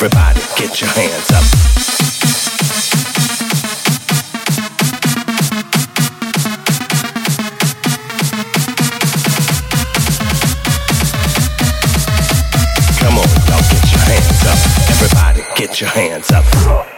Everybody get your hands up. Come on, y'all get your hands up. Everybody get your hands up.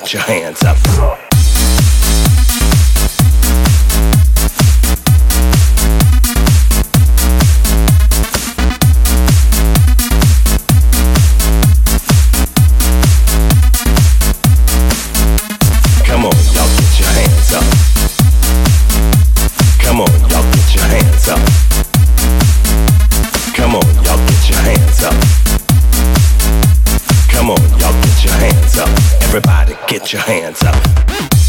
Get your hands up. Come on, y'all get your hands up. Come on, y'all get your hands up. Come on, y'all get your hands up. On, y'all get your hands up. Everybody get your hands up.